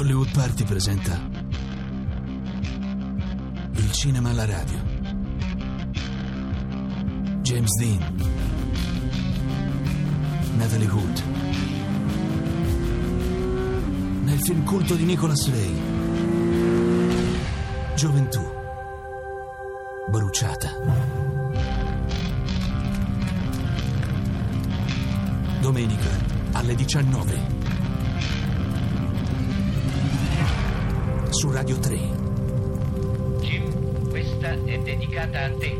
Hollywood Party presenta Il cinema alla radio. James Dean. Natalie Hood. Nel film culto di Nicholas Ray. Gioventù. Bruciata. Domenica alle 19. Su Radio 3. Jim, questa è dedicata a te.